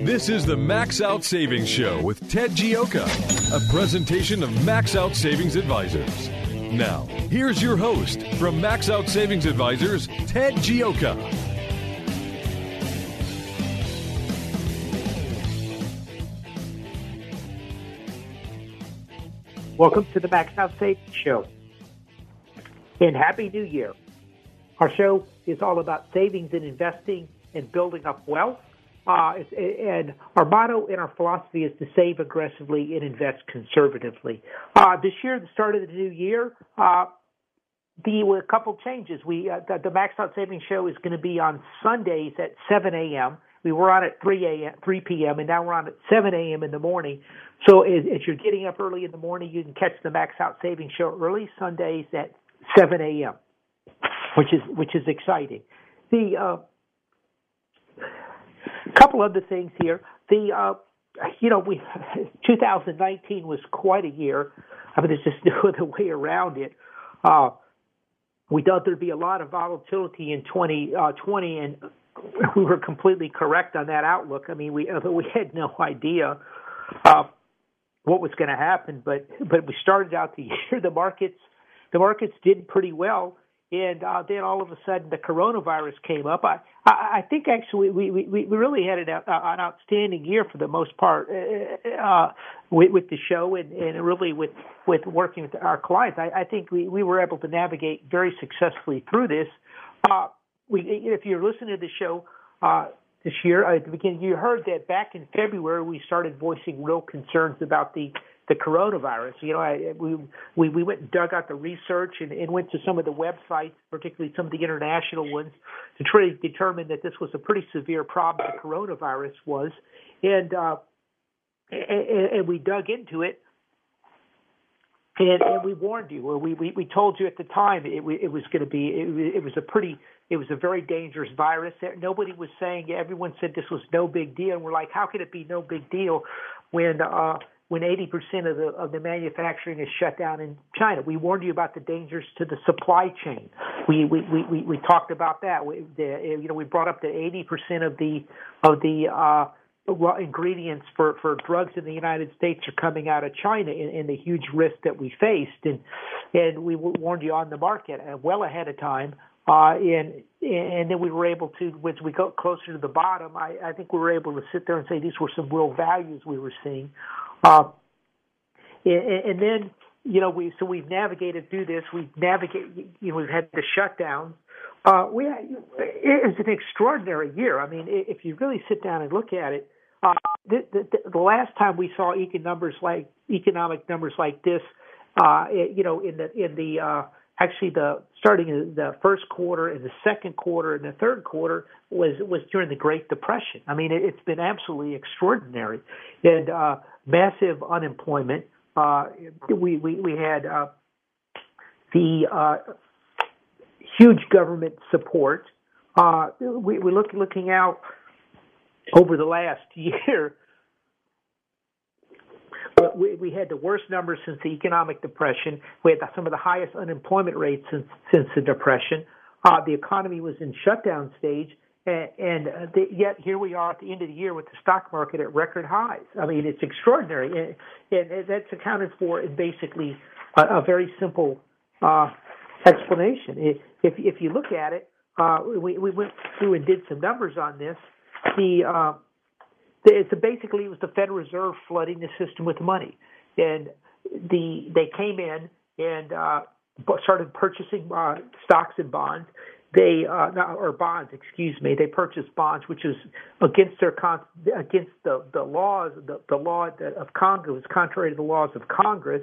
This is the Max Out Savings Show with Ted Gioka, a presentation of Max Out Savings Advisors. Now, here's your host from Max Out Savings Advisors, Ted Gioka. Welcome to the Max Out Savings Show. And Happy New Year. Our show is all about savings and investing and building up wealth. Uh, and our motto and our philosophy is to save aggressively and invest conservatively. Uh, this year, the start of the new year, uh, the a couple changes. We uh, the, the Max Out Savings Show is going to be on Sundays at 7 a.m. We were on at 3 a.m. 3 p.m. and now we're on at 7 a.m. in the morning. So as you're getting up early in the morning, you can catch the Max Out Savings Show early Sundays at 7 a.m., which is which is exciting. The uh, couple other things here. The uh, you know we 2019 was quite a year. I mean, there's just no other way around it. Uh, we thought there'd be a lot of volatility in 2020, uh, and we were completely correct on that outlook. I mean, we we had no idea uh, what was going to happen, but but we started out the year. The markets the markets did pretty well, and uh, then all of a sudden the coronavirus came up. I I, think actually we, we we really had an, uh, an outstanding year for the most part uh, uh, with, with the show and, and really with with working with our clients. I, I think we we were able to navigate very successfully through this. Uh, we if you're listening to the show. Uh, this year, at the beginning, you heard that back in February we started voicing real concerns about the the coronavirus. You know, I, we we we went and dug out the research and, and went to some of the websites, particularly some of the international ones, to try to determine that this was a pretty severe problem. The coronavirus was, and uh, and, and we dug into it. And, and we warned you, or we, we, we told you at the time it, it was going to be, it, it was a pretty, it was a very dangerous virus. Nobody was saying, everyone said this was no big deal. And we're like, how could it be no big deal when uh, when 80% of the of the manufacturing is shut down in China. We warned you about the dangers to the supply chain. We we we we, talked about that. We, the, you know, we brought up that 80% of the of the uh, ingredients for for drugs in the United States are coming out of China, and, the huge risk that we faced. And and we warned you on the market uh, well ahead of time. Uh, and and then we were able to, as we got closer to the bottom, I, I think we were able to sit there and say these were some real values we were seing. Uh, and, then, you know, we so we've navigated through this. We've navigated, you know, we've had the shutdown. Uh, we an extraordinary year. I mean, if you really sit down and look at it, uh, the, the, the last time we saw economic numbers like economic numbers like this, uh, it, you know, in the in the uh, actually the starting in the first quarter and the second quarter and the third quarter was was during the Great Depression. I mean, it, it's been absolutely extraordinary, and uh, massive unemployment. Uh, we, we, we had uh, the uh, huge government support. Uh, we, we're look, looking out over the last year. We, we had the worst numbers since the economic depression. We had some of the highest unemployment rates since since the depression. Uh, the economy was in shutdown stage, and, uh, the, yet here we are at the end of the year with the stock market at record highs. I mean, it's extraordinary, and, and that's accounted for in basically a, a very simple uh, explanation. If if you look at it, uh, we we went through and did some numbers on this. The uh, it's basically it was the Federal Reserve flooding the system with money, and the they came in and uh, started purchasing uh, stocks and bonds. They uh, or bonds, excuse me. They purchased bonds, which is against their against the the laws the, the law of Congress, contrary to the laws of Congress.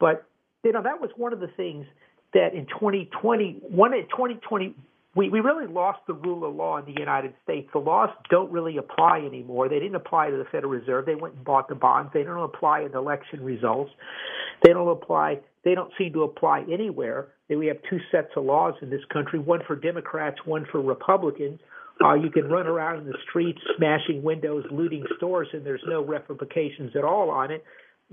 But you know that was one of the things that in 2020, one in 2020, we, we really lost the rule of law in the United States. The laws don't really apply anymore. They didn't apply to the Federal Reserve. They went and bought the bonds. They don't apply in election results. They don't apply. They don't seem to apply anywhere. We have two sets of laws in this country: one for Democrats, one for Republicans. Uh, you can run around in the streets smashing windows, looting stores, and there's no repercussions at all on it.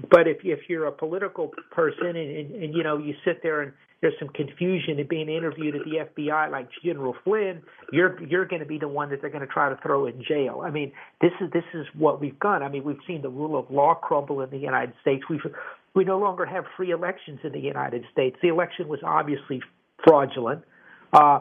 But if if you're a political person and, and, and you know you sit there and there's some confusion and being interviewed at the FBI, like General Flynn, you're you're going to be the one that they're going to try to throw in jail. I mean, this is this is what we've done. I mean, we've seen the rule of law crumble in the United States. We've we no longer have free elections in the United States. The election was obviously fraudulent. Uh,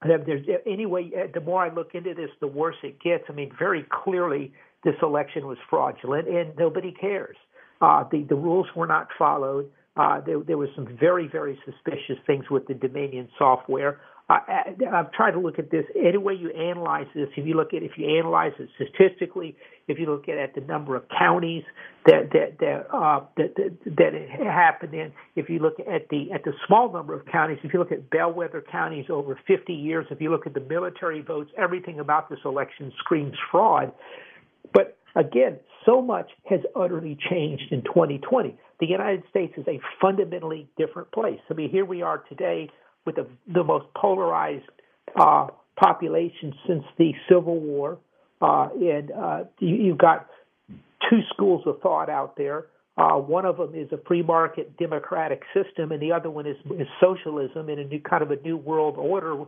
there's anyway. The more I look into this, the worse it gets. I mean, very clearly, this election was fraudulent, and nobody cares. Uh, the the rules were not followed. Uh, there, there was some very, very suspicious things with the Dominion software. Uh, I've tried to look at this any way you analyze this. If you look at if you analyze it statistically, if you look at, at the number of counties that that that, uh, that that that it happened in, if you look at the at the small number of counties, if you look at bellwether counties over 50 years, if you look at the military votes, everything about this election screams fraud. But again, so much has utterly changed in 2020 the United States is a fundamentally different place. I mean, here we are today with the, the most polarized uh, population since the Civil War, uh, and uh, you, you've got two schools of thought out there. Uh, one of them is a free market democratic system, and the other one is, is socialism in a new kind of a new world order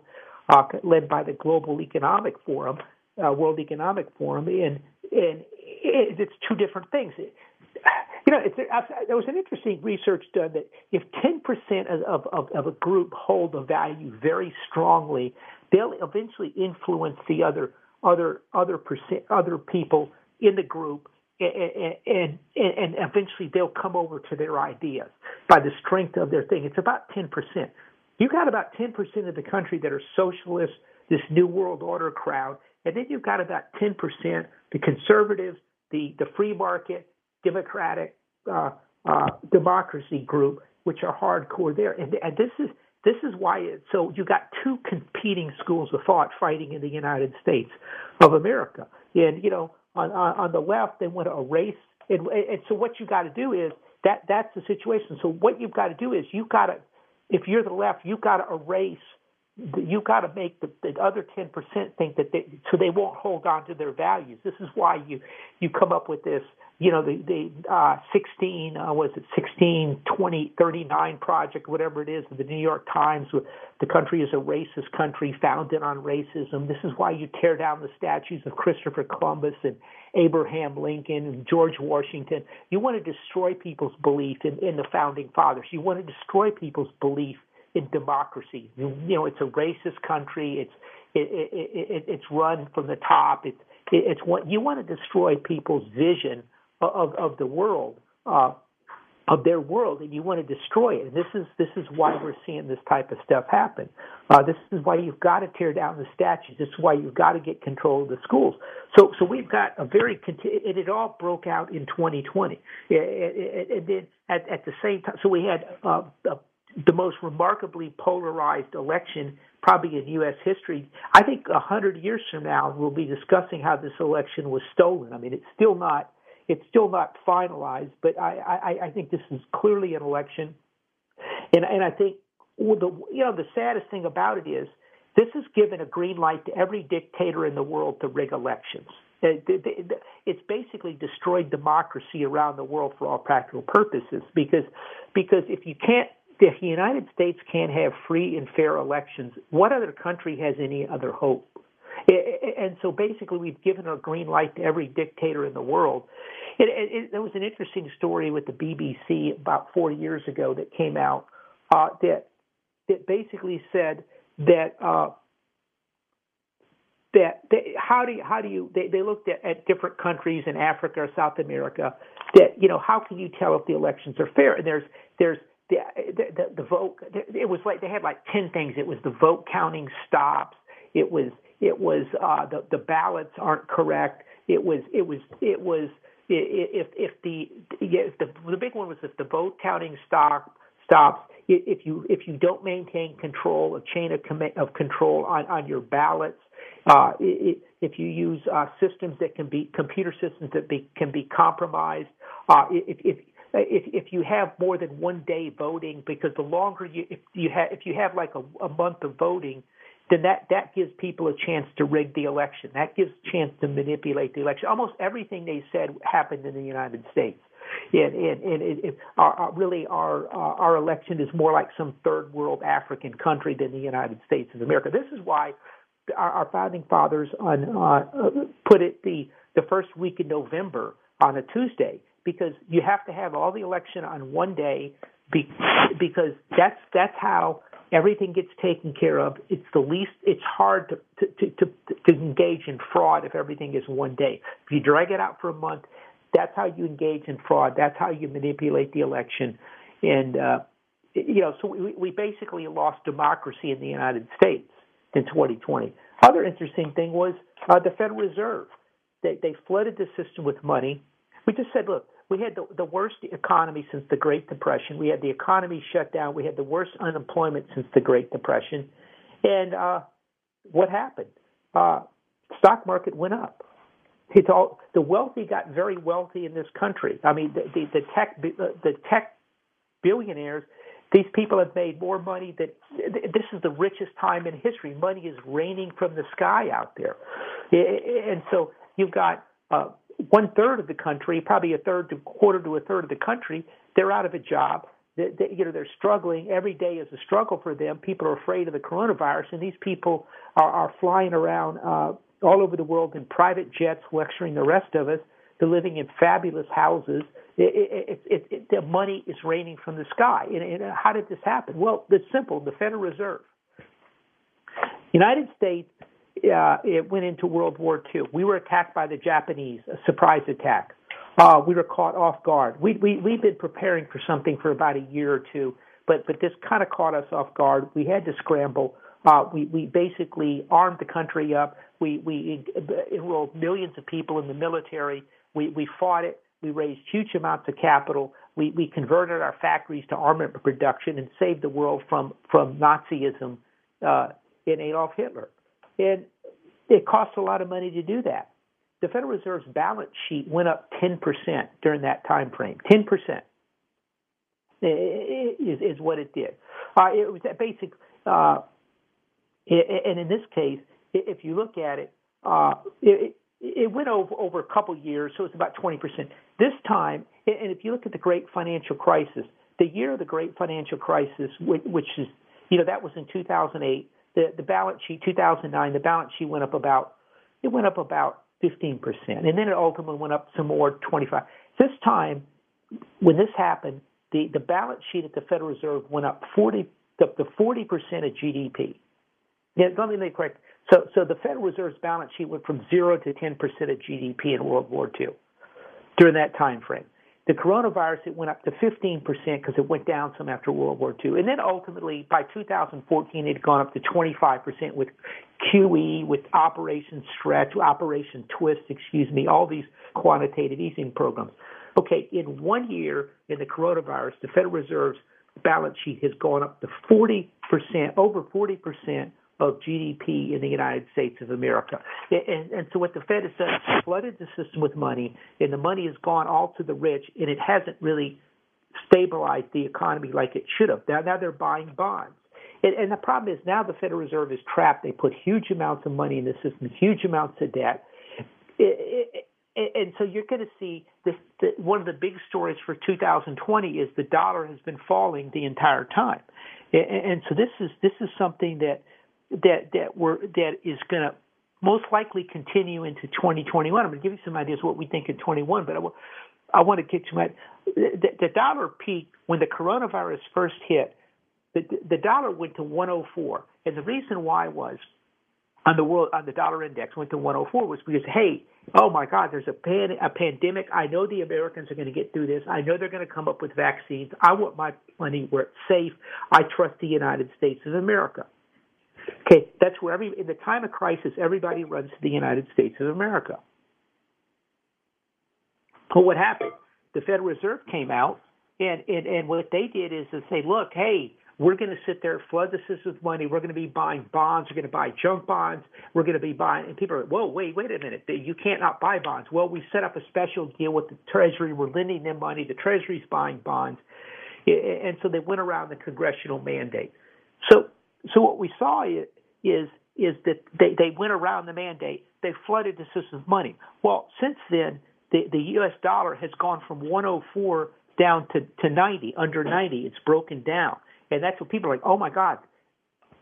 uh, led by the Global Economic Forum, uh, World Economic Forum, and and it's two different things. You know, it's, uh, there was an interesting research done that if 10% of, of, of a group hold a value very strongly, they'll eventually influence the other other other percent other people in the group and, and and eventually they'll come over to their ideas by the strength of their thing. It's about ten percent. You've got about ten percent of the country that are socialist, this new world order crowd, and then you've got about ten percent the conservatives, the the free market, democratic uh, uh, democracy group, which are hardcore there. And, and this is this is why it, so you got two competing schools of thought fighting in the United States of America. And you know, on on, on the left they want to erase. And, and so what you got to do is that that's the situation. So what you've got to do is you got to, if you're the left, you've got to erase you got to make the, the other 10% think that they, so they won't hold on to their values. This is why you, you come up with this, you know, the, the, uh, 16, uh, was it 16, 20, 39 project, whatever it is, the New York Times, the country is a racist country founded on racism. This is why you tear down the statues of Christopher Columbus and Abraham Lincoln and George Washington. You want to destroy people's belief in, in the founding fathers. You want to destroy people's belief in democracy. You, you know, it's a racist country. It's it, it, it, it's run from the top. It's it's what you want to destroy people's vision of of the world. Uh, of their world, and you want to destroy it. And this is this is why we're seeing this type of stuff happen. Uh, this is why you've got to tear down the statues. This is why you've got to get control of the schools. So so we've got a very it, it all broke out in 2020, and then at, at the same time, so we had uh, the most remarkably polarized election probably in U.S. history. I think a hundred years from now we'll be discussing how this election was stolen. I mean, it's still not it's still not finalized, but I, I, I think this is clearly an election, and and I think the you know the saddest thing about it is this has given a green light to every dictator in the world to rig elections. It's basically destroyed democracy around the world for all practical purposes because because if you can't if the United States can't have free and fair elections, what other country has any other hope? And so basically, we've given a green light to every dictator in the world. It, it, there was an interesting story with the BBC about four years ago that came out uh, that that basically said that uh, that they, how do you, how do you they, they looked at, at different countries in Africa or South America that you know how can you tell if the elections are fair? And there's there's the the, the, the vote. It was like they had like ten things. It was the vote counting stops. It was it was uh, the the ballots aren't correct. It was it was it was if if the if the the big one was if the vote counting stop stops if you if you don't maintain control a chain of of control on on your ballots uh, if you use uh, systems that can be computer systems that be, can be compromised, uh, if, if if if you have more than one day voting, because the longer you if you have if you have like a, a month of voting, then that that gives people a chance to rig the election. That gives a chance to manipulate the election. Almost everything they said happened in the United States. And, and, and it, it, our, our, really, our uh, our election is more like some third world African country than the United States of America. This is why our, our founding fathers on uh, put it the the first week in November on a Tuesday because you have to have all the election on one day be, because that's that's how everything gets taken care of. It's the least. It's hard to to, to to engage in fraud if everything is one day. If you drag it out for a month, that's how you engage in fraud. That's how you manipulate the election, and uh, you know. So we, we basically lost democracy in the United States in 2020. Other interesting thing was uh, the Federal Reserve. They, they flooded the system with money. We just said, look, we had the, the worst economy since the Great Depression. We had the economy shut down. We had the worst unemployment since the Great Depression. And uh, what happened? Uh, stock market went up. It's all the wealthy got very wealthy in this country. I mean, the, the, the tech the tech billionaires these people have made more money that this is the richest time in history. Money is raining from the sky out there, and so you've got uh, one third of the country, probably a third to quarter to a third of the country, they're out of a job. They, they, you know, they're struggling. Every day is a struggle for them. People are afraid of the coronavirus, and these people are, are flying around uh, all over the world in private jets, lecturing the rest of us. They're living in fabulous houses. It, it, it, the money is raining from the sky. And, and how did this happen? Well, it's simple. The Federal Reserve. United States uh, it went into World War II. We were attacked by the Japanese, a surprise attack. Uh, we were caught off guard. We, we, we've been preparing for something for about a year or two, but, but this kind of caught us off guard. We had to scramble. Uh, we, we basically armed the country up. We, we enrolled millions of people in the military. We, we fought it. We raised huge amounts of capital. We, we converted our factories to armament production and saved the world from, from Nazism uh, in Adolf Hitler. And it costs a lot of money to do that. The Federal Reserve's balance sheet went up 10% during that time frame. 10% is, is what it did. Uh, it was that basic, uh, and in this case, if you look at it, uh, it, it went over over a couple years, so it's about 20%. This time, and if you look at the Great Financial Crisis, the year of the Great Financial Crisis, which is, you know, that was in 2008. The the balance sheet, 2009, the balance sheet went up about, it went up about 15%, and then it ultimately went up some more, 25. This time, when this happened, the the balance sheet at the Federal Reserve went up 40 up to 40% of GDP. Yeah, let me make correct. So, so the Federal Reserve's balance sheet went from zero to 10% of GDP in World War II during that time frame. The coronavirus, it went up to 15% because it went down some after World War II. And then ultimately, by 2014, it had gone up to 25% with QE, with Operation Stretch, Operation Twist, excuse me, all these quantitative easing programs. Okay, in one year in the coronavirus, the Federal Reserve's balance sheet has gone up to 40%, over 40% of GDP in the United States of America. And, and so what the Fed has done is flooded the system with money, and the money has gone all to the rich, and it hasn't really stabilized the economy like it should have. Now, now they're buying bonds. And, and the problem is now the Federal Reserve is trapped. They put huge amounts of money in the system, huge amounts of debt. It, it, and so you're going to see this, the, one of the big stories for 2020 is the dollar has been falling the entire time, and, and so this is this is something that that that we're that is going to most likely continue into 2021. I'm going to give you some ideas what we think in 21, but I, w- I want to get to my the, the dollar peaked when the coronavirus first hit. The, the dollar went to 104, and the reason why was on the world on the dollar index went to 104 was because hey, oh my God, there's a pan, a pandemic. I know the Americans are going to get through this. I know they're going to come up with vaccines. I want my money where it's safe. I trust the United States of America. Okay, that's where every in the time of crisis, everybody runs to the United States of America. But what happened? The Federal Reserve came out, and and and what they did is to say, look, hey, we're going to sit there, flood the system with money. We're going to be buying bonds. We're going to buy junk bonds. We're going to be buying. And people are, like, whoa, wait, wait a minute. You can't not buy bonds. Well, we set up a special deal with the Treasury. We're lending them money. The Treasury's buying bonds, and so they went around the congressional mandate. So, so what we saw is is, that they they went around the mandate. They flooded the system with money. Well, since then, the the U.S. dollar has gone from 104 down to to 90, under 90. It's broken down. And that's what people are like, oh my God,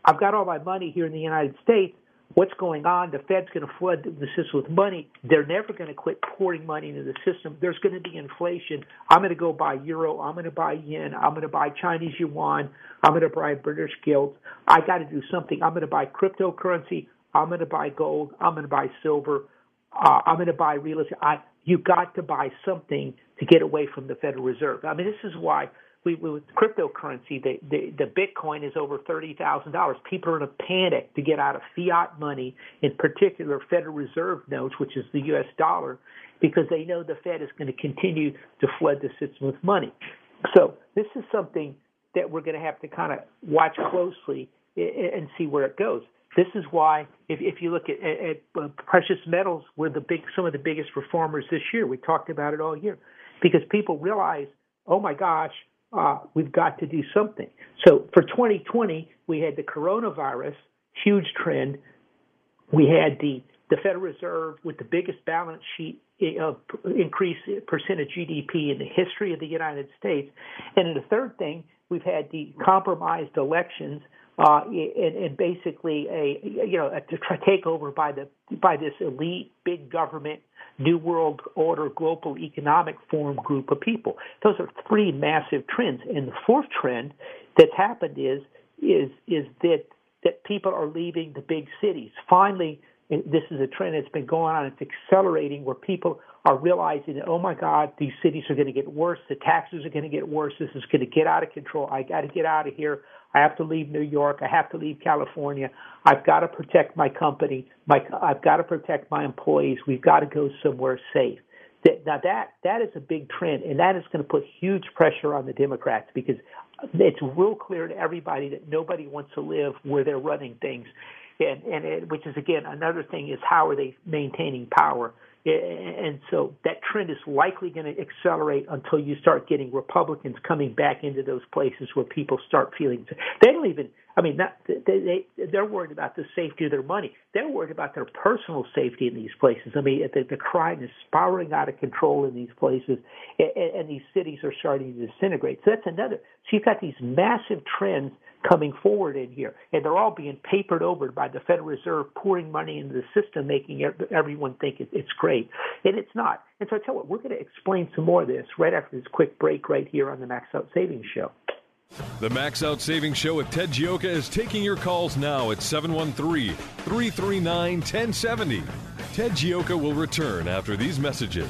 I've got all my money here in the United States. What's going on? The Fed's going to flood the system with money. They're never going to quit pouring money into the system. There's going to be inflation. I'm going to go buy euro. I'm going to buy yen. I'm going to buy Chinese yuan. I'm going to buy British gilts. I got to do something. I'm going to buy cryptocurrency. I'm going to buy gold. I'm going to buy silver. Uh, I'm going to buy real estate. I, you got to buy something to get away from the Federal Reserve. I mean, this is why we, with cryptocurrency, the, the, the Bitcoin is over $30,000. People are in a panic to get out of fiat money, in particular Federal Reserve notes, which is the U.S. dollar, because they know the Fed is going to continue to flood the system with money. So this is something that we're going to have to kind of watch closely and see where it goes. This is why, if, if you look at, at, at uh, precious metals, we're the big, some of the biggest reformers this year. We talked about it all year because people realize, oh my gosh, uh, we've got to do something. So for 2020, we had the coronavirus, huge trend. We had the, the Federal Reserve with the biggest balance sheet of increase percent of GDP in the history of the United States. And the third thing, we've had the compromised elections uh, and, and basically a you know a takeover by the by this elite big government New World Order Global Economic Forum group of people. Those are three massive trends. And the fourth trend that's happened is is is that that people are leaving the big cities. Finally, this is a trend that's been going on. It's accelerating where people are realizing that, oh my God, these cities are going to get worse. The taxes are going to get worse. This is going to get out of control. I got to get out of here. I have to leave New York. I have to leave California. I've got to protect my company. My, I've got to protect my employees. We've got to go somewhere safe. That, now that that is a big trend, and that is going to put huge pressure on the Democrats because it's real clear to everybody that nobody wants to live where they're running things, and and it, which is again another thing is how are they maintaining power? And so that trend is likely going to accelerate until you start getting Republicans coming back into those places where people start feeling they don't even. I mean, not, they, they they're worried about the safety of their money. They're worried about their personal safety in these places. I mean, the, the crime is spiraling out of control in these places, and, and these cities are starting to disintegrate. So that's another. So you've got these massive trends coming forward in here, and they're all being papered over by the Federal Reserve, pouring money into the system, making everyone think it's great, and it's not. And so I tell you what, we're going to explain some more of this right after this quick break right here on the Max Out Savings Show. The Max Out Savings Show with Ted Gioka is taking your calls now at 713 339 1070. Ted Gioka will return after these messages.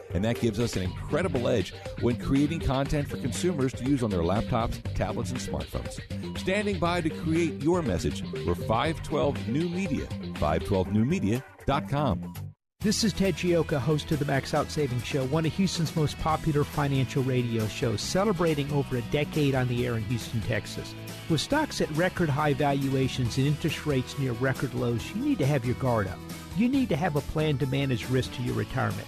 And that gives us an incredible edge when creating content for consumers to use on their laptops, tablets, and smartphones. Standing by to create your message, we're 512 New Media, 512newmedia.com. This is Ted Gioka, host of the Max Out Savings Show, one of Houston's most popular financial radio shows, celebrating over a decade on the air in Houston, Texas. With stocks at record high valuations and interest rates near record lows, you need to have your guard up. You need to have a plan to manage risk to your retirement.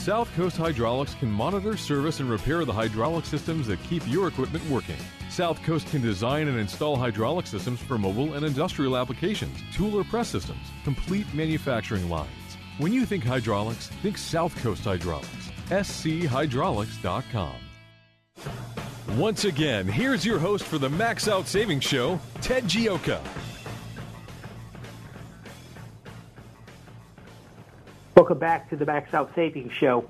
South Coast Hydraulics can monitor, service, and repair the hydraulic systems that keep your equipment working. South Coast can design and install hydraulic systems for mobile and industrial applications, tool or press systems, complete manufacturing lines. When you think hydraulics, think South Coast Hydraulics. SCHydraulics.com. Once again, here's your host for the Max Out Savings Show, Ted Gioka. Welcome back to the Max Out Savings Show.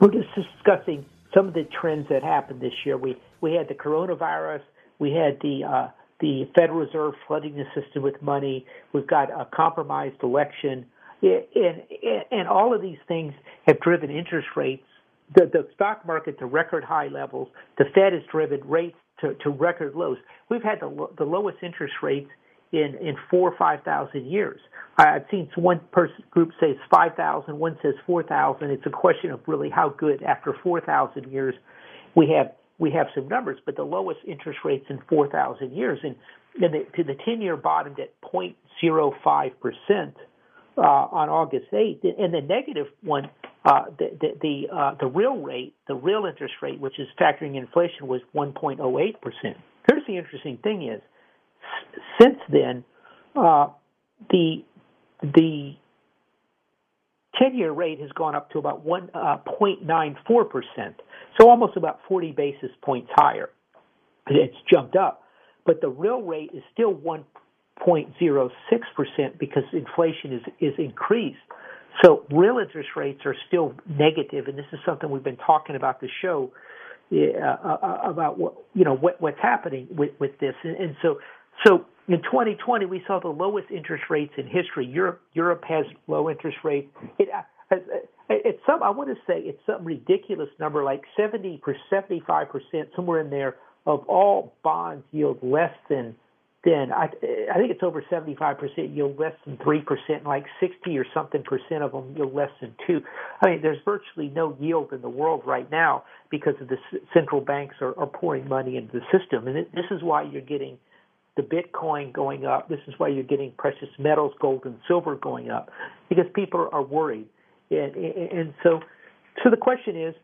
We're just discussing some of the trends that happened this year. We we had the coronavirus, we had the uh, the Federal Reserve flooding the system with money. We've got a compromised election, and and all of these things have driven interest rates, the the stock market to record high levels. The Fed has driven rates to, to record lows. We've had the the lowest interest rates in in four or five thousand years. I've seen one person group says it's five thousand, one says four thousand. It's a question of really how good after four thousand years we have we have some numbers, but the lowest interest rates in four thousand years, and, and the, the ten year bottomed at 0.05 percent uh, on August 8th, and the negative one, uh, the the the, uh, the real rate, the real interest rate, which is factoring inflation, was 1.08 percent. Here's the interesting thing: is since then, uh, the the 10-year rate has gone up to about 1.94%, uh, so almost about 40 basis points higher. It's jumped up, but the real rate is still 1.06% because inflation is is increased. So real interest rates are still negative, and this is something we've been talking about the show uh, uh about what you know what, what's happening with with this, and, and so so in 2020, we saw the lowest interest rates in history. Europe Europe has low interest rates. It, uh, uh, it's some I want to say it's some ridiculous number like 70 75 percent somewhere in there of all bonds yield less than than I, I think it's over 75 percent yield less than three percent, like 60 or something percent of them yield less than two. I mean, there's virtually no yield in the world right now because of the central banks are, are pouring money into the system, and it, this is why you're getting the Bitcoin going up. This is why you're getting precious metals, gold and silver going up, because people are worried. And, and so, so the question is,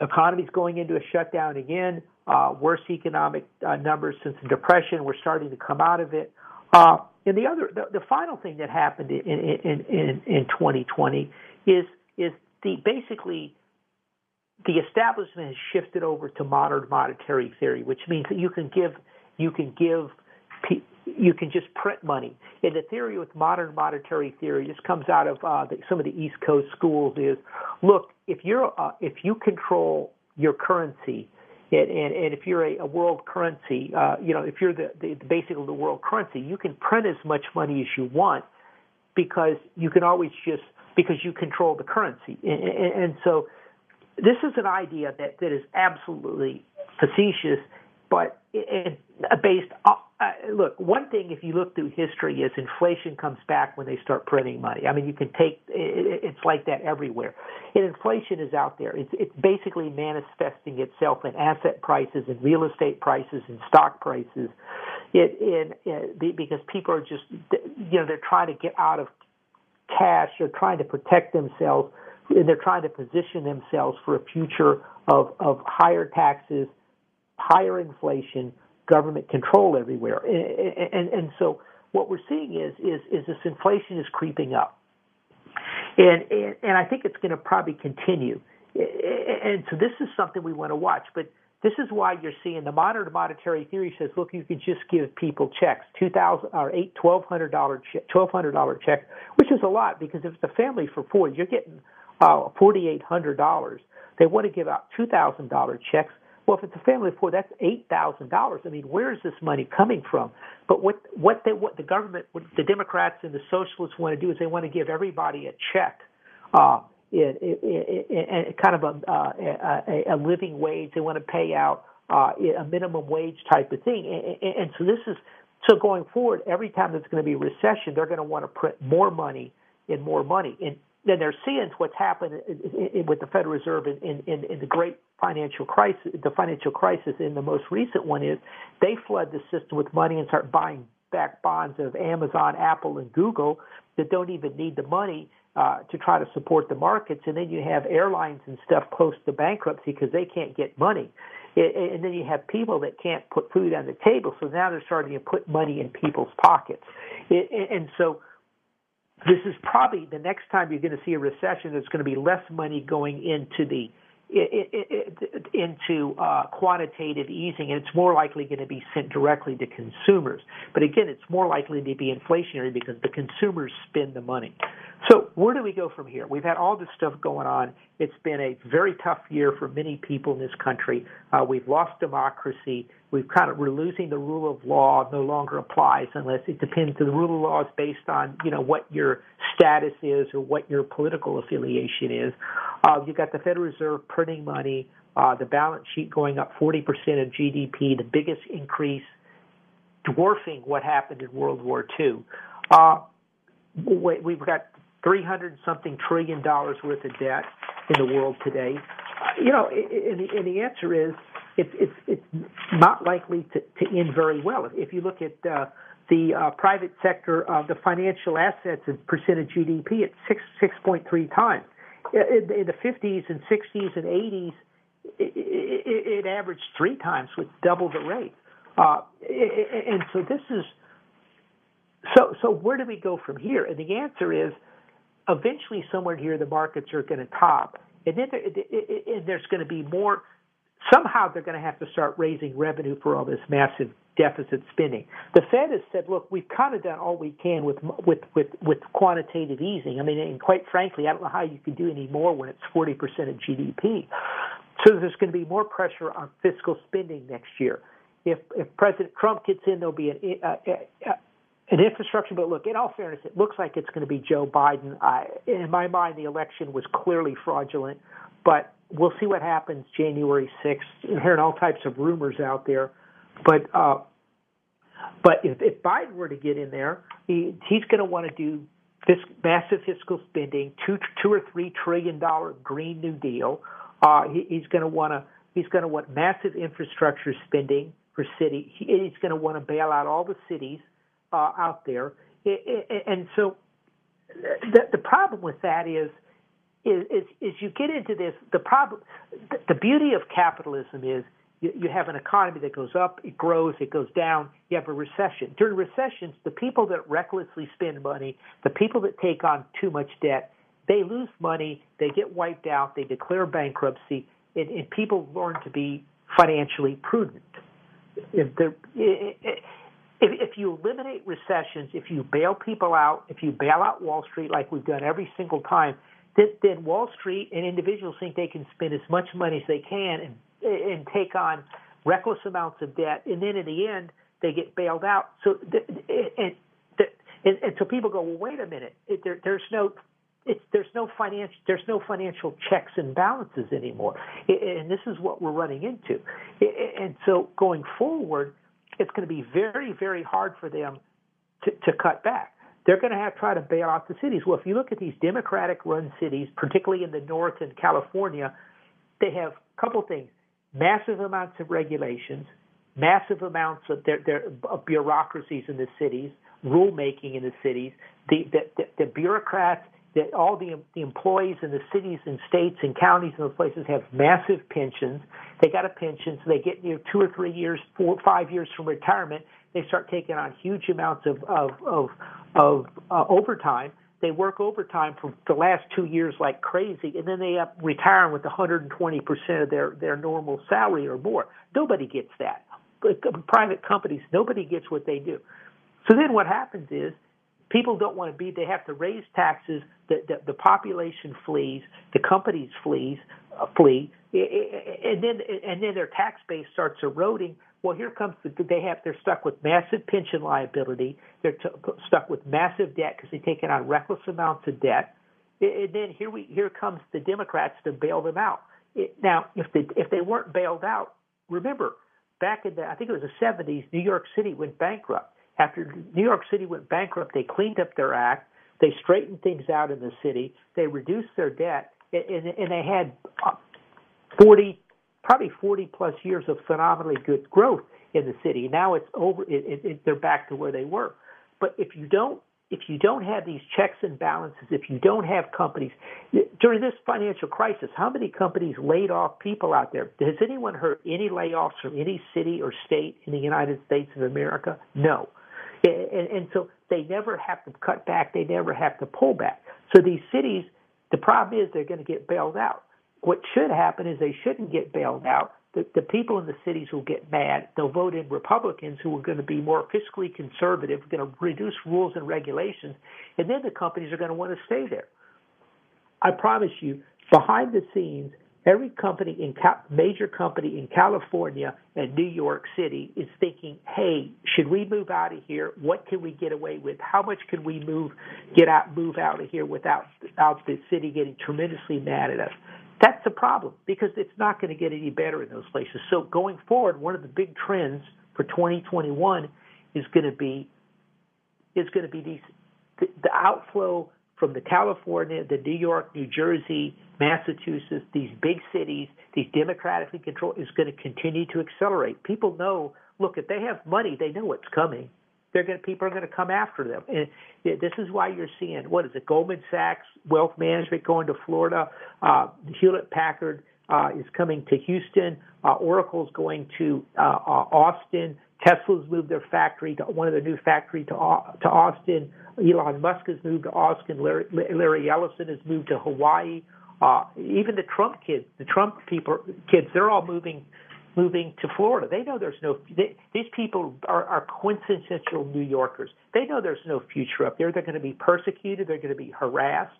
economy's going into a shutdown again. Uh, worst economic uh, numbers since the depression. We're starting to come out of it. Uh, and the other, the, the final thing that happened in, in, in, in 2020 is is the basically the establishment has shifted over to modern monetary theory, which means that you can give you can give you can just print money. And the theory with modern monetary theory, this comes out of uh, the, some of the East Coast schools, is look if you're uh, if you control your currency, and, and, and if you're a, a world currency, uh, you know if you're the, the, basically the world currency, you can print as much money as you want because you can always just because you control the currency, and, and, and so this is an idea that that is absolutely facetious but it, it, based uh, uh, look, one thing if you look through history is inflation comes back when they start printing money. I mean, you can take it, it's like that everywhere. And inflation is out there. It's it's basically manifesting itself in asset prices and real estate prices and stock prices. It in because people are just you know they're trying to get out of cash. They're trying to protect themselves. And they're trying to position themselves for a future of of higher taxes higher inflation, government control everywhere, and, and, and so what we're seeing is is is this inflation is creeping up, and and, and I think it's going to probably continue, and so this is something we want to watch, but. This is why you're seeing the modern monetary theory says, look, you can just give people checks, two thousand or eight, twelve hundred dollar, twelve hundred dollar check, which is a lot because if it's a family for four, you're getting uh, $4,800. They want to give out $2,000 checks. Well, if it's a family of four, that's eight thousand dollars. I mean, where is this money coming from? But what what they what the government, what the Democrats and the socialists want to do is they want to give everybody a check, uh, in, in, in, in kind of a, uh, a a living wage. They want to pay out uh, a minimum wage type of thing, and, and so this is so going forward. Every time there's going to be a recession, they're going to want to print more money and more money. And then they're seeing what's happened with the Federal Reserve in, in, in the great financial crisis, the financial crisis, and the most recent one is they flood the system with money and start buying back bonds of Amazon, Apple, and Google that don't even need the money uh, to try to support the markets. And then you have airlines and stuff close to bankruptcy because they can't get money. And then you have people that can't put food on the table. So now they're starting to put money in people's pockets. And so this is probably the next time you're going to see a recession. There's going to be less money going into the into uh, quantitative easing, and it's more likely going to be sent directly to consumers. But again, it's more likely to be inflationary because the consumers spend the money. So where do we go from here? We've had all this stuff going on. It's been a very tough year for many people in this country. Uh, we've lost democracy. We've kind of we're losing the rule of law no longer applies unless it depends. The rule of law is based on you know what your status is or what your political affiliation is. Uh, you've got the Federal Reserve printing money, uh, the balance sheet going up 40% of GDP, the biggest increase, dwarfing what happened in World War II. Uh, we've got 300 something trillion dollars worth of debt in the world today. Uh, you know, and the, and the answer is it's it's it's not likely to, to end very well. If you look at uh, the uh, private sector, uh, the financial assets as percent of GDP, it's six six point three times. In, in the 50s and 60s and 80s, it, it, it averaged three times with double the rate. Uh, and so this is so so where do we go from here? And the answer is eventually somewhere here the markets are going to top, and then there, and there's going to be more. Somehow they're going to have to start raising revenue for all this massive deficit spending. The Fed has said, look, we've kind of done all we can with with with, with quantitative easing. I mean, and quite frankly, I don't know how you can do any more when it's 40% of GDP. So there's going to be more pressure on fiscal spending next year. If if President Trump gets in, there'll be an, uh, uh, an infrastructure. But look, in all fairness, it looks like it's going to be Joe Biden. I, in my mind, the election was clearly fraudulent, but we'll see what happens January 6th. I'm hearing all types of rumors out there, but uh, but if, if Biden were to get in there, he, he's going to want to do this massive fiscal spending, two two or three trillion dollar Green New Deal. Uh, he, he's going to want to he's going to want massive infrastructure spending for city. He, he's going to want to bail out all the cities uh, out there, and so the, the problem with that is, is is is you get into this. The problem, the beauty of capitalism is you, you have an economy that goes up, it grows, it goes down. You have a recession. During recessions, the people that recklessly spend money, the people that take on too much debt, they lose money, they get wiped out, they declare bankruptcy, and, and people learn to be financially prudent. If, the, if, if you eliminate recessions, if you bail people out, if you bail out Wall Street like we've done every single time, then, then Wall Street and individuals think they can spend as much money as they can and and take on reckless amounts of debt, and then in the end they get bailed out. So and and, and so people go, well, wait a minute, it, there, there's no it's, there's no financial there's no financial checks and balances anymore, and this is what we're running into. And so going forward, it's going to be very, very hard for them to, to cut back. They're going to have to try to bail out the cities. Well, if you look at these Democratic run cities, particularly in the north and California, they have a couple things massive amounts of regulations, massive amounts of their, their of bureaucracies in the cities, rulemaking in the cities. The, the, the, the bureaucrats that all the, the employees in the cities and states and counties and those places have massive pensions. They got a pension, so they get you know, two or three years, four five years from retirement. They start taking on huge amounts of of of, of uh, overtime. They work overtime for the last two years like crazy, and then they up retiring with 120 percent of their their normal salary or more. Nobody gets that. Private companies, nobody gets what they do. So then what happens is people don't want to be. They have to raise taxes. The the, the population flees. The companies flees uh, flee, and then and then their tax base starts eroding. Well, here comes the, they have they're stuck with massive pension liability. They're t- stuck with massive debt because they've taken on reckless amounts of debt. And then here we here comes the Democrats to bail them out. It, now, if they if they weren't bailed out, remember back in the I think it was the 70s, New York City went bankrupt. After New York City went bankrupt, they cleaned up their act. They straightened things out in the city. They reduced their debt, and, and they had uh, 40, probably 40 plus years of phenomenally good growth in the city. Now it's over. It, it, it, they're back to where they were. But if you don't if you don't have these checks and balances, if you don't have companies during this financial crisis, how many companies laid off people out there? Has anyone heard any layoffs from any city or state in the United States of America? No. And, and so they never have to cut back, they never have to pull back. So these cities, the problem is they're going to get bailed out. What should happen is they shouldn't get bailed out the, the people in the cities will get mad. They'll vote in Republicans who are going to be more fiscally conservative, going to reduce rules and regulations, and then the companies are going to want to stay there. I promise you, behind the scenes, every company in major company in California and New York City is thinking, "Hey, should we move out of here? What can we get away with? How much can we move get out move out of here without without the city getting tremendously mad at us?" That's the problem because it's not going to get any better in those places. So going forward, one of the big trends for 2021 is going to be is going to be these the, the outflow from the California, the New York, New Jersey, Massachusetts, these big cities, these democratically controlled is going to continue to accelerate. People know, look, if they have money, they know what's coming they're going to, people are going to come after them. And this is why you're seeing what is it? Goldman Sachs Wealth Management going to Florida. Uh, Hewlett Packard uh, is coming to Houston. Uh, Oracle's going to uh, uh, Austin. Tesla's moved their factory to one of their new factory to uh, to Austin. Elon Musk has moved to Austin. Larry, Larry Ellison has moved to Hawaii. Uh, even the Trump kids, the Trump people, kids, they're all moving moving to Florida. They know there's no. They, these people are, are quintessential New Yorkers. They know there's no future up there. They're going to be persecuted. They're going to be harassed,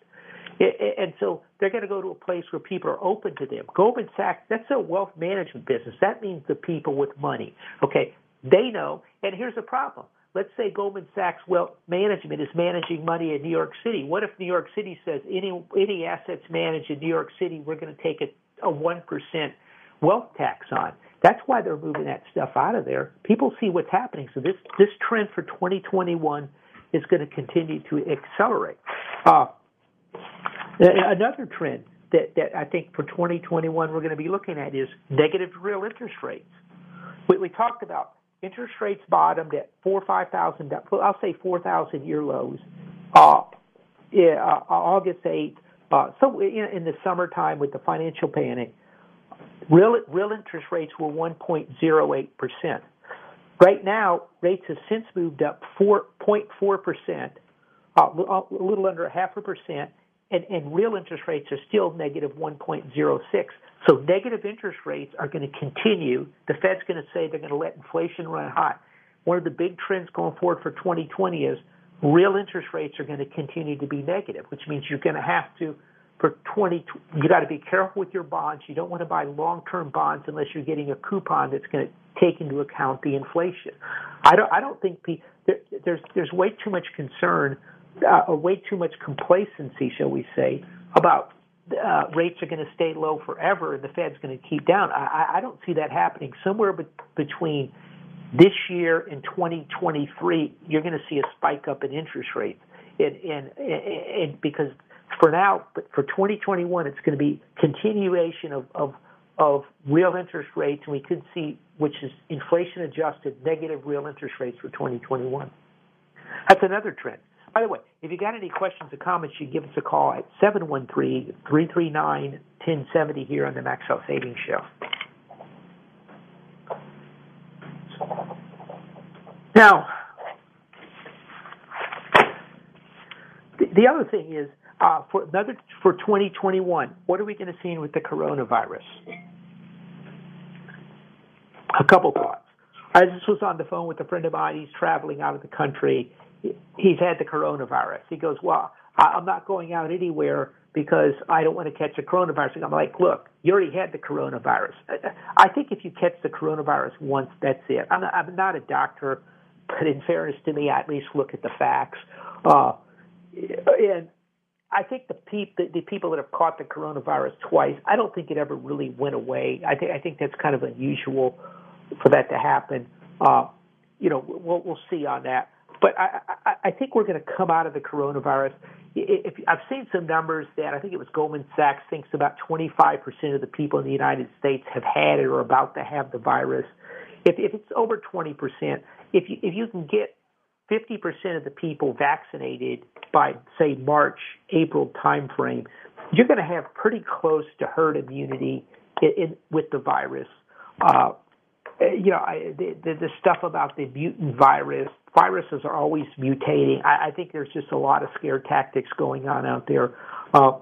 and so they're going to go to a place where people are open to them. Goldman Sachs, that's a wealth management business. That means the people with money. Okay, they know. And here's the problem. Let's say Goldman Sachs Wealth Management is managing money in New York City. What if New York City says any any assets managed in New York City, we're going to take a one percent wealth tax on. That's why they're moving that stuff out of there. People see what's happening. So this this trend for 2021 is going to continue to accelerate. Uh, another trend that, that I think for 2021 we're going to be looking at is negative real interest rates. We, we talked about interest rates bottomed at four five thousand. I'll say four thousand year lows. Uh, yeah, uh, August 8th. Uh, so in, in the summertime with the financial panic, Real, real interest rates were 1.08%. Right now, rates have since moved up 4.4%, uh, a little under a half a percent, and, and real interest rates are still negative 1.06. So negative interest rates are going to continue. The Fed's going to say they're going to let inflation run hot. One of the big trends going forward for 2020 is real interest rates are going to continue to be negative, which means you're going to have to for 20 you got to be careful with your bonds you don't want to buy long-term bonds unless you're getting a coupon that's going to take into account the inflation i don't i don't think there, there's there's way too much concern uh, way too much complacency shall we say about uh, rates are going to stay low forever and the Fed's going to keep down. I, I don't see that happening. Somewhere be- between this year and 2023, you're going to see a spike up in interest rates, and, and, and because for now, but for 2021, it's going to be continuation of, of, of real interest rates, and we could see, which is inflation adjusted, negative real interest rates for 2021. That's another trend. By the way, if you got any questions or comments, you give us a call at 713-339-1070 here on the Max Out Savings Show. Now, the, the other thing is uh, for another for 2021, what are we going to see with the coronavirus? A couple thoughts. I just was on the phone with a friend of mine. He's traveling out of the country, he's had the coronavirus. He goes, well, I'm not going out anywhere because I don't want to catch the coronavirus. And I'm like, look, you already had the coronavirus. I think if you catch the coronavirus once, that's it. I'm not, I'm not a doctor, but in fairness to me, I at least look at the facts. Uh, and I think the, pe- the, the people that have caught the coronavirus twice, I don't think it ever really went away. I think I think that's kind of unusual for that to happen. Uh, you know, we'll we'll see on that. But I, I, I think we're going to come out of the coronavirus. If, I've seen some numbers that I think it was Goldman Sachs thinks about 25% of the people in the United States have had it or about to have the virus. If, if it's over 20%, if you, if you can get 50% of the people vaccinated by, say, March, April timeframe, you're going to have pretty close to herd immunity in, in, with the virus. Uh, you know, I, the, the, the stuff about the mutant virus, viruses are always mutating. I, I think there's just a lot of scare tactics going on out there. Uh,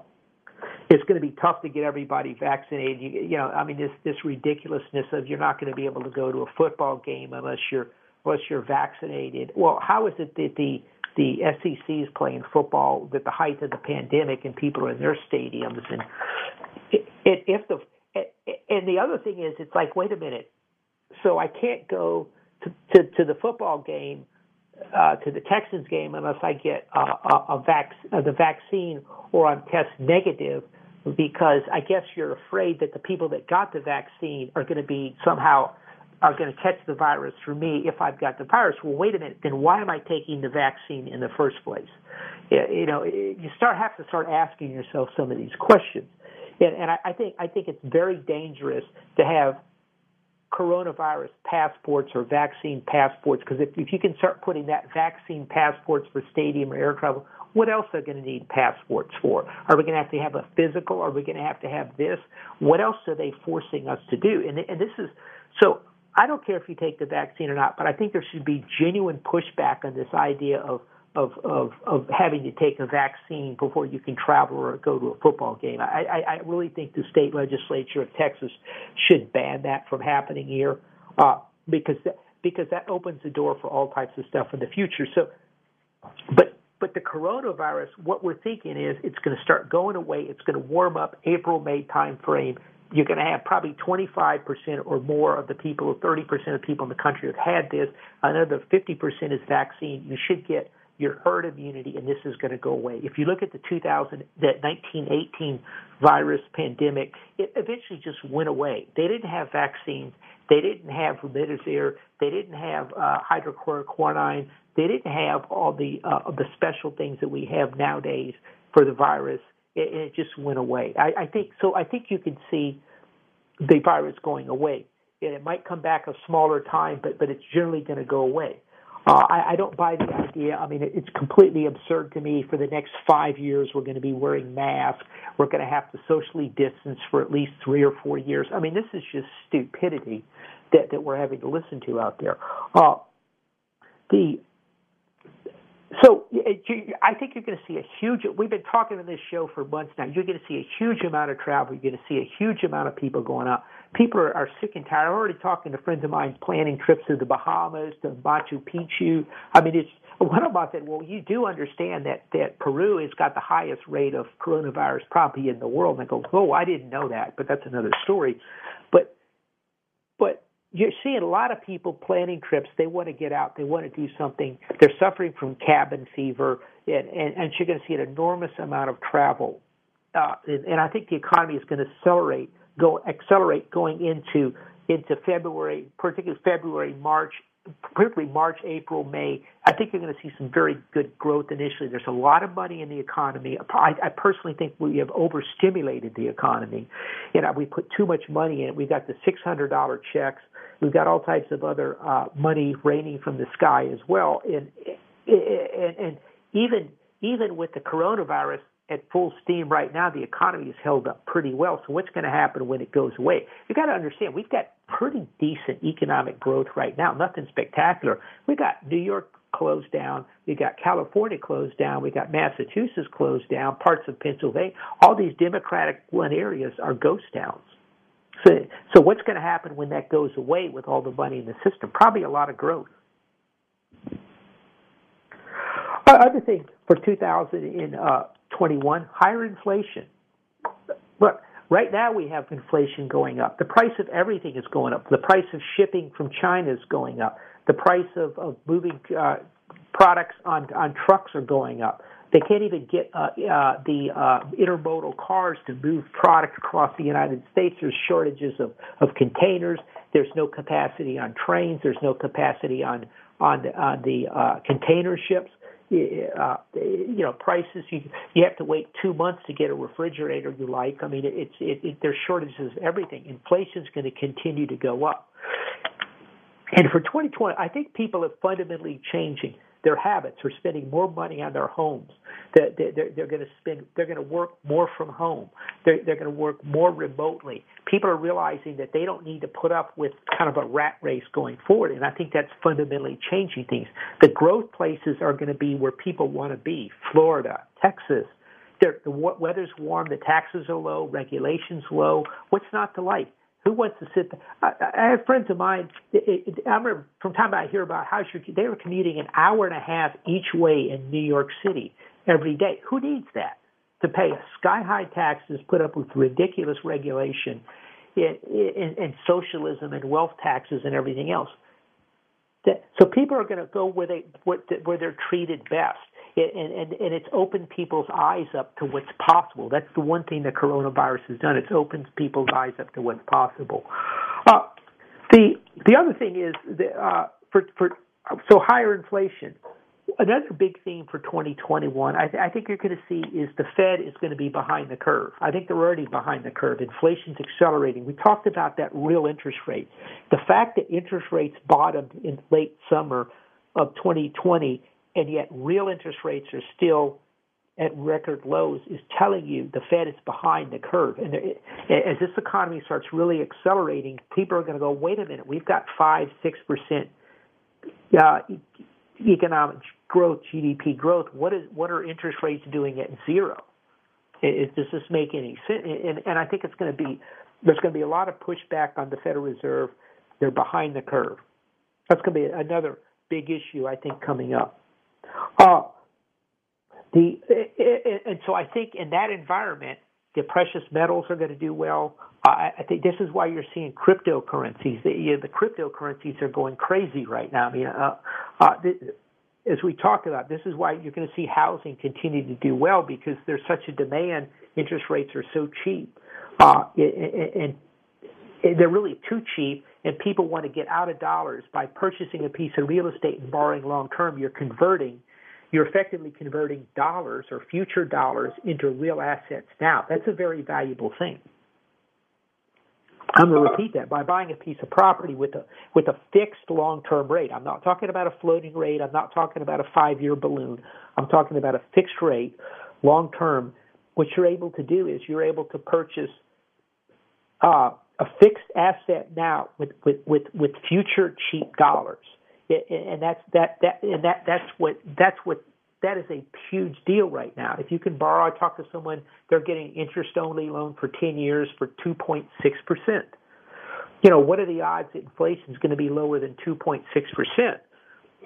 it's going to be tough to get everybody vaccinated. You, you know, I mean, this this ridiculousness of you're not going to be able to go to a football game unless you're unless you're vaccinated. Well, how is it that the the SEC is playing football at the height of the pandemic and people are in their stadiums and it, it, if the and the other thing is it's like wait a minute so I can't go to to, to the football game uh, to the Texans game unless I get uh, a, a vac- uh, the vaccine or I'm test negative because I guess you're afraid that the people that got the vaccine are going to be somehow are going to catch the virus for me if I've got the virus. Well, wait a minute. Then why am I taking the vaccine in the first place? You know, you start have to start asking yourself some of these questions, and, and I, I think I think it's very dangerous to have coronavirus passports or vaccine passports because if, if you can start putting that vaccine passports for stadium or air travel, what else are going to need passports for? Are we going to have to have a physical? Are we going to have to have this? What else are they forcing us to do? And, and this is so. I don't care if you take the vaccine or not, but I think there should be genuine pushback on this idea of of, of, of having to take a vaccine before you can travel or go to a football game. I, I, I really think the state legislature of Texas should ban that from happening here uh, because that, because that opens the door for all types of stuff in the future. So, but but the coronavirus, what we're thinking is it's going to start going away. It's going to warm up April May time frame. You're going to have probably 25% or more of the people, or 30% of people in the country have had this. Another 50% is vaccine. You should get your herd immunity, and this is going to go away. If you look at the 2000, that 1918 virus pandemic, it eventually just went away. They didn't have vaccines. They didn't have remdesivir. They didn't have uh, hydrochloroquine. They didn't have all the uh, the special things that we have nowadays for the virus. It, it just went away. I, I think so. I think you can see the virus going away. And it might come back a smaller time, but but it's generally going to go away. Uh, I, I don't buy the idea. I mean, it, it's completely absurd to me. For the next five years, we're going to be wearing masks. We're going to have to socially distance for at least three or four years. I mean, this is just stupidity that, that we're having to listen to out there. Uh, the so I think you're going to see a huge. We've been talking on this show for months now. You're going to see a huge amount of travel. You're going to see a huge amount of people going out. People are, are sick and tired. I'm already talking to friends of mine planning trips to the Bahamas, to Machu Picchu. I mean, it's one of them said, "Well, you do understand that that Peru has got the highest rate of coronavirus probably in the world." And I go, "Oh, I didn't know that, but that's another story." But but you're seeing a lot of people planning trips. They want to get out. They want to do something. They're suffering from cabin fever, and, and, and you're going to see an enormous amount of travel. Uh, and, and I think the economy is going to accelerate, go accelerate going into into February, particularly February, March, particularly March, April, May. I think you're going to see some very good growth initially. There's a lot of money in the economy. I, I personally think we have overstimulated the economy. You know, we put too much money in it. We got the $600 checks We've got all types of other uh, money raining from the sky as well, and, and and even even with the coronavirus at full steam right now, the economy is held up pretty well. So what's going to happen when it goes away? You've got to understand we've got pretty decent economic growth right now. Nothing spectacular. We got New York closed down. We got California closed down. We got Massachusetts closed down. Parts of Pennsylvania. All these Democratic run areas are ghost towns. So, so what's going to happen when that goes away with all the money in the system? Probably a lot of growth. other thing for uh, 2021, higher inflation. Look, right now we have inflation going up. The price of everything is going up. The price of shipping from China is going up. The price of, of moving uh, products on on trucks are going up. They can't even get uh, uh, the uh, intermodal cars to move product across the United States. There's shortages of, of containers. There's no capacity on trains. There's no capacity on on the, on the uh, container ships. Uh, you know, prices. You you have to wait two months to get a refrigerator you like. I mean, it's it, it there's shortages of everything. Inflation's going to continue to go up. And for 2020, I think people are fundamentally changing their habits are spending more money on their homes. They're, they're, they're going to spend. They're going to work more from home. They're, they're going to work more remotely. People are realizing that they don't need to put up with kind of a rat race going forward, and I think that's fundamentally changing things. The growth places are going to be where people want to be: Florida, Texas. The weather's warm, the taxes are low, regulations low. What's not to like? Who wants to sit? I, I have friends of mine. It, it, I remember from time I hear about how should they were commuting an hour and a half each way in New York City every day. Who needs that? To pay sky high taxes, put up with ridiculous regulation, and socialism and wealth taxes and everything else. That, so people are going to go where they where they're treated best and, and, and it's opened people's eyes up to what's possible. That's the one thing the coronavirus has done. It's opened people's eyes up to what's possible. Uh, the the other thing is that, uh, for for so higher inflation. Another big theme for 2021, I, th- I think you're going to see is the Fed is going to be behind the curve. I think they're already behind the curve. Inflation's accelerating. We talked about that real interest rate. The fact that interest rates bottomed in late summer of 2020 and yet real interest rates are still at record lows is telling you the Fed is behind the curve. And as this economy starts really accelerating, people are going to go, wait a minute, we've got five, six percent uh, economic growth, GDP growth. What is what are interest rates doing at zero? It, does this make any sense? And, and I think it's going to be there's going to be a lot of pushback on the Federal Reserve. They're behind the curve. That's going to be another big issue I think coming up. Uh, the and so I think in that environment, the precious metals are going to do well. I, think this is why you're seeing cryptocurrencies. The, you know, the cryptocurrencies are going crazy right now. I mean, uh, uh, as we talked about, this is why you're going to see housing continue to do well because there's such a demand. Interest rates are so cheap, uh, and, and they're really too cheap and people want to get out of dollars by purchasing a piece of real estate and borrowing long term, you're converting, you're effectively converting dollars or future dollars into real assets now. That's a very valuable thing. I'm going to repeat that by buying a piece of property with a with a fixed long-term rate. I'm not talking about a floating rate. I'm not talking about a five-year balloon. I'm talking about a fixed rate, long-term. What you're able to do is you're able to purchase uh, a fixed asset now with with with, with future cheap dollars, and that's that that and that that's what that's what that is a huge deal right now. If you can borrow, I talked to someone, they're getting interest only loan for 10 years for 2.6%. You know, what are the odds that inflation is going to be lower than 2.6%?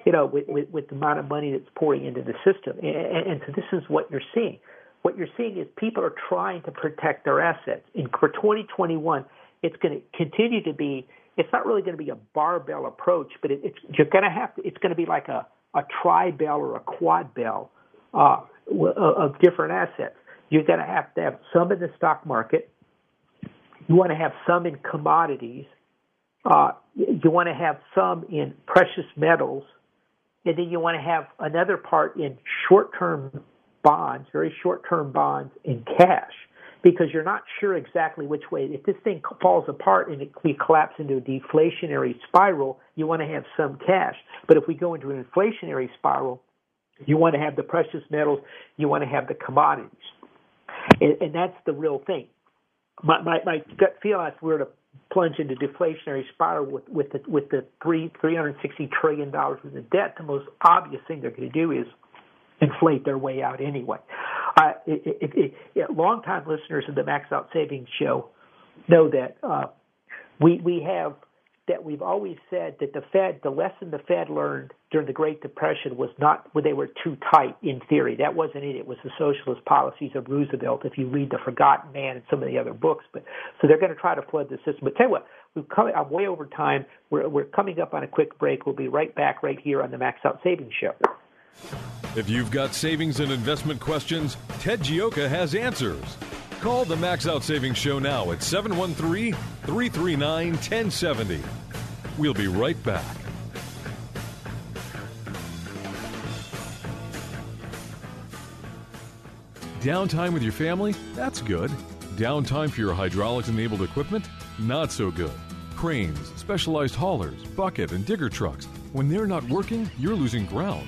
You know, with, with, with the amount of money that's pouring into the system. And, and so this is what you're seeing. What you're seeing is people are trying to protect their assets. And for 2021, it's going to continue to be. It's not really going to be a barbell approach, but it, it's you're going to have to. It's going to be like a a tri bell or a quad bell uh, of different assets. You're going to have to have some in the stock market. You want to have some in commodities. Uh, you want to have some in precious metals, and then you want to have another part in short-term bonds, very short-term bonds, in cash because you're not sure exactly which way. If this thing falls apart and it, we collapse into a deflationary spiral, you want to have some cash. But if we go into an inflationary spiral, you want to have the precious metals, you want to have the commodities. And, and that's the real thing. My, my, my gut feel we were to plunge into deflationary spiral with, with the, with the three, $360 trillion worth of debt, the most obvious thing they're going to do is inflate their way out anyway. Uh, it, it, it, longtime listeners of the Max Out Savings Show know that uh, we we have that we've always said that the Fed, the lesson the Fed learned during the Great Depression was not when they were too tight in theory. That wasn't it. It was the socialist policies of Roosevelt. If you read The Forgotten Man and some of the other books, but so they're going to try to flood the system. But tell you what, we've come. I'm way over time. We're we're coming up on a quick break. We'll be right back right here on the Max Out Savings Show. If you've got savings and investment questions, Ted Gioka has answers. Call the Max Out Savings Show now at 713 339 1070. We'll be right back. Downtime with your family? That's good. Downtime for your hydraulics enabled equipment? Not so good. Cranes, specialized haulers, bucket, and digger trucks. When they're not working, you're losing ground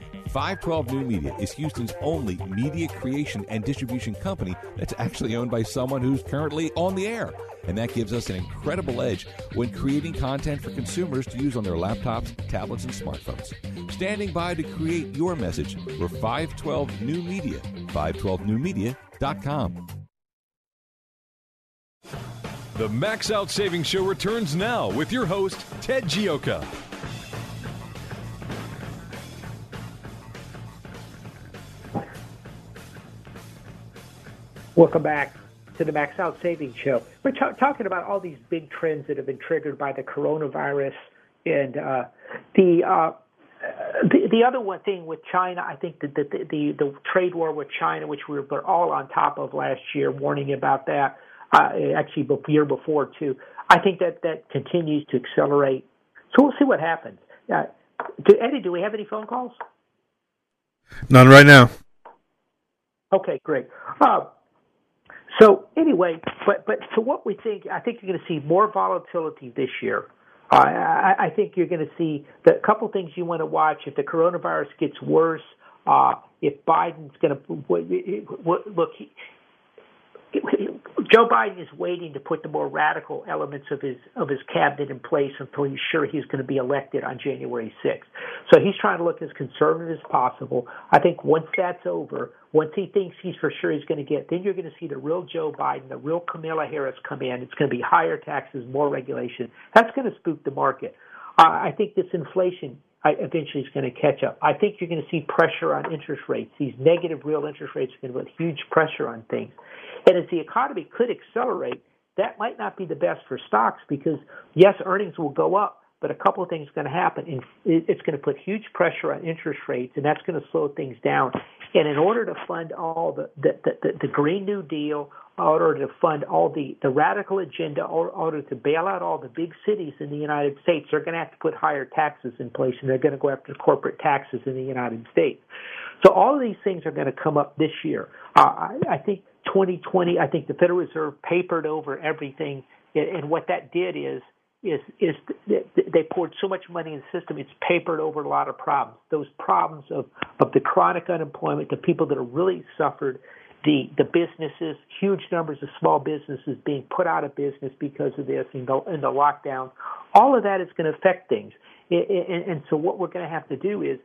512 New Media is Houston's only media creation and distribution company that's actually owned by someone who's currently on the air. And that gives us an incredible edge when creating content for consumers to use on their laptops, tablets, and smartphones. Standing by to create your message, we're 512 New Media, 512newmedia.com. The Max Out Savings Show returns now with your host, Ted Gioka. Welcome back to the Max Out Savings Show. We're t- talking about all these big trends that have been triggered by the coronavirus and uh, the, uh, the the other one thing with China. I think that the, the, the the trade war with China, which we were all on top of last year, warning about that. Uh, actually, the year before too. I think that that continues to accelerate. So we'll see what happens. Uh, do, Eddie, do we have any phone calls? None right now. Okay, great. Uh, so anyway, but but so what we think, I think you're going to see more volatility this year. Uh, I, I think you're going to see the couple things you want to watch. If the coronavirus gets worse, uh, if Biden's going to look, Joe Biden is waiting to put the more radical elements of his of his cabinet in place until he's sure he's going to be elected on January 6th. So he's trying to look as conservative as possible. I think once that's over, once he thinks he's for sure he's going to get, then you're going to see the real Joe Biden, the real Kamala Harris come in. It's going to be higher taxes, more regulation. That's going to spook the market. I think this inflation I, eventually is going to catch up. I think you're going to see pressure on interest rates. These negative real interest rates are going to put huge pressure on things. And as the economy could accelerate, that might not be the best for stocks because, yes, earnings will go up, but a couple of things are going to happen. It's going to put huge pressure on interest rates, and that's going to slow things down. And in order to fund all the, the, the, the Green New Deal, order to fund all the, the radical agenda, in order to bail out all the big cities in the United States, they're going to have to put higher taxes in place, and they're going to go after corporate taxes in the United States. So all of these things are going to come up this year. Uh, I, I think 2020, I think the Federal Reserve papered over everything, and what that did is is is they poured so much money in the system, it's papered over a lot of problems. Those problems of of the chronic unemployment, the people that have really suffered, the the businesses, huge numbers of small businesses being put out of business because of this and the, and the lockdown. All of that is going to affect things. And, and so what we're going to have to do is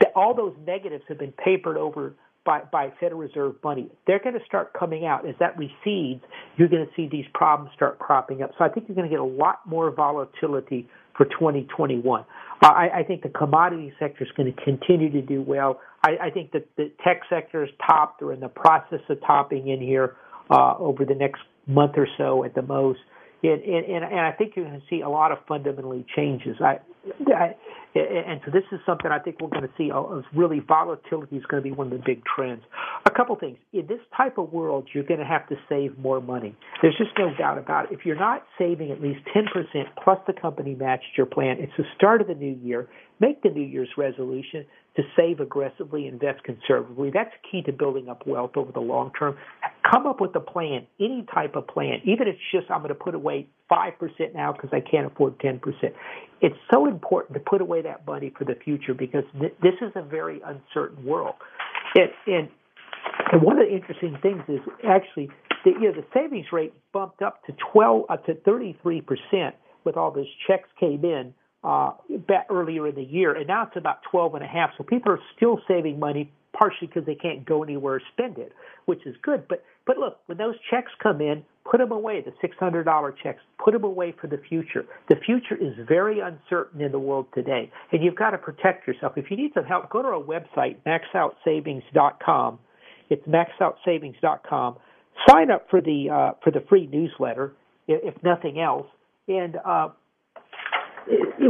that all those negatives have been papered over by, by Federal Reserve money. They're going to start coming out. As that recedes, you're going to see these problems start cropping up. So I think you're going to get a lot more volatility for 2021. Uh, I, I think the commodity sector is going to continue to do well. I, I think that the tech sector is topped or in the process of topping in here uh, over the next month or so at the most. And, and, and I think you're going to see a lot of fundamentally changes. I, I, and so this is something I think we're going to see. Really, volatility is going to be one of the big trends. A couple things in this type of world, you're going to have to save more money. There's just no doubt about it. If you're not saving at least 10% plus the company matched your plan, it's the start of the new year. Make the New Year's resolution to save aggressively, invest conservatively. That's key to building up wealth over the long term. Come up with a plan, any type of plan, even if it's just I'm going to put away 5% now because I can't afford 10%. It's so important to put away that money for the future because th- this is a very uncertain world. And, and, and one of the interesting things is actually the, you know, the savings rate bumped up to 12 up to 33% with all those checks came in uh, earlier in the year, and now it's about 12 and a half. So people are still saving money, partially because they can't go anywhere or spend it, which is good. But but look, when those checks come in, put them away. The $600 checks, put them away for the future. The future is very uncertain in the world today, and you've got to protect yourself. If you need some help, go to our website, maxoutsavings.com. It's maxoutsavings.com. Sign up for the uh, for the free newsletter, if nothing else, and uh,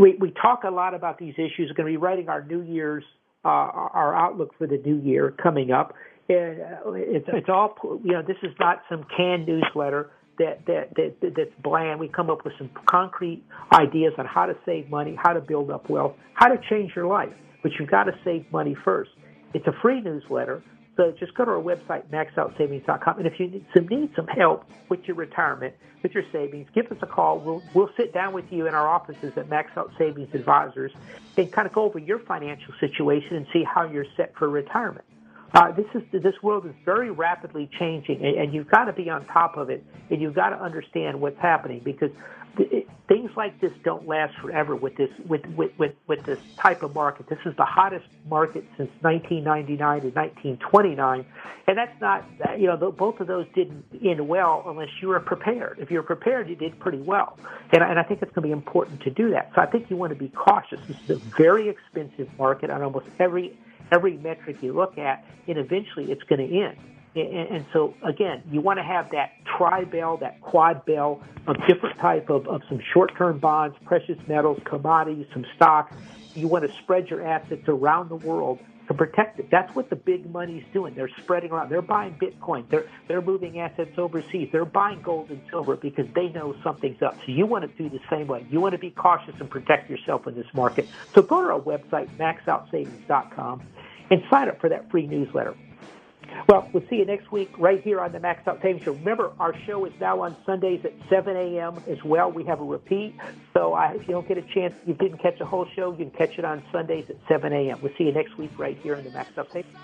we, we talk a lot about these issues. We're going to be writing our New Year's, uh, our outlook for the new year coming up. And uh, it's, it's all, you know, this is not some canned newsletter that, that, that, that's bland. We come up with some concrete ideas on how to save money, how to build up wealth, how to change your life. But you've got to save money first. It's a free newsletter. So just go to our website, maxoutsavings.com. And if you need some, need some help with your retirement, with your savings, give us a call. We'll, we'll sit down with you in our offices at Max Out Savings Advisors and kind of go over your financial situation and see how you're set for retirement. Uh, this is this world is very rapidly changing, and, and you've got to be on top of it, and you've got to understand what's happening because th- things like this don't last forever with this with, with, with, with this type of market. This is the hottest market since 1999 and 1929, and that's not you know the, both of those didn't end well unless you were prepared. If you're prepared, you did pretty well, and, and I think it's going to be important to do that. So I think you want to be cautious. This is a very expensive market on almost every every metric you look at, and eventually it's going to end. And, and so again, you want to have that tri bell, that quad bell of different type of, of some short-term bonds, precious metals, commodities, some stocks. You want to spread your assets around the world to protect it. That's what the big money's doing. They're spreading around. They're buying Bitcoin. They're they're moving assets overseas. They're buying gold and silver because they know something's up. So you want to do the same way. You want to be cautious and protect yourself in this market. So go to our website, maxoutsavings.com and sign up for that free newsletter. Well, we'll see you next week right here on the Max Out Show. Remember, our show is now on Sundays at 7 a.m. as well. We have a repeat. So uh, if you don't get a chance, you didn't catch the whole show, you can catch it on Sundays at 7 a.m. We'll see you next week right here on the Max Out Savings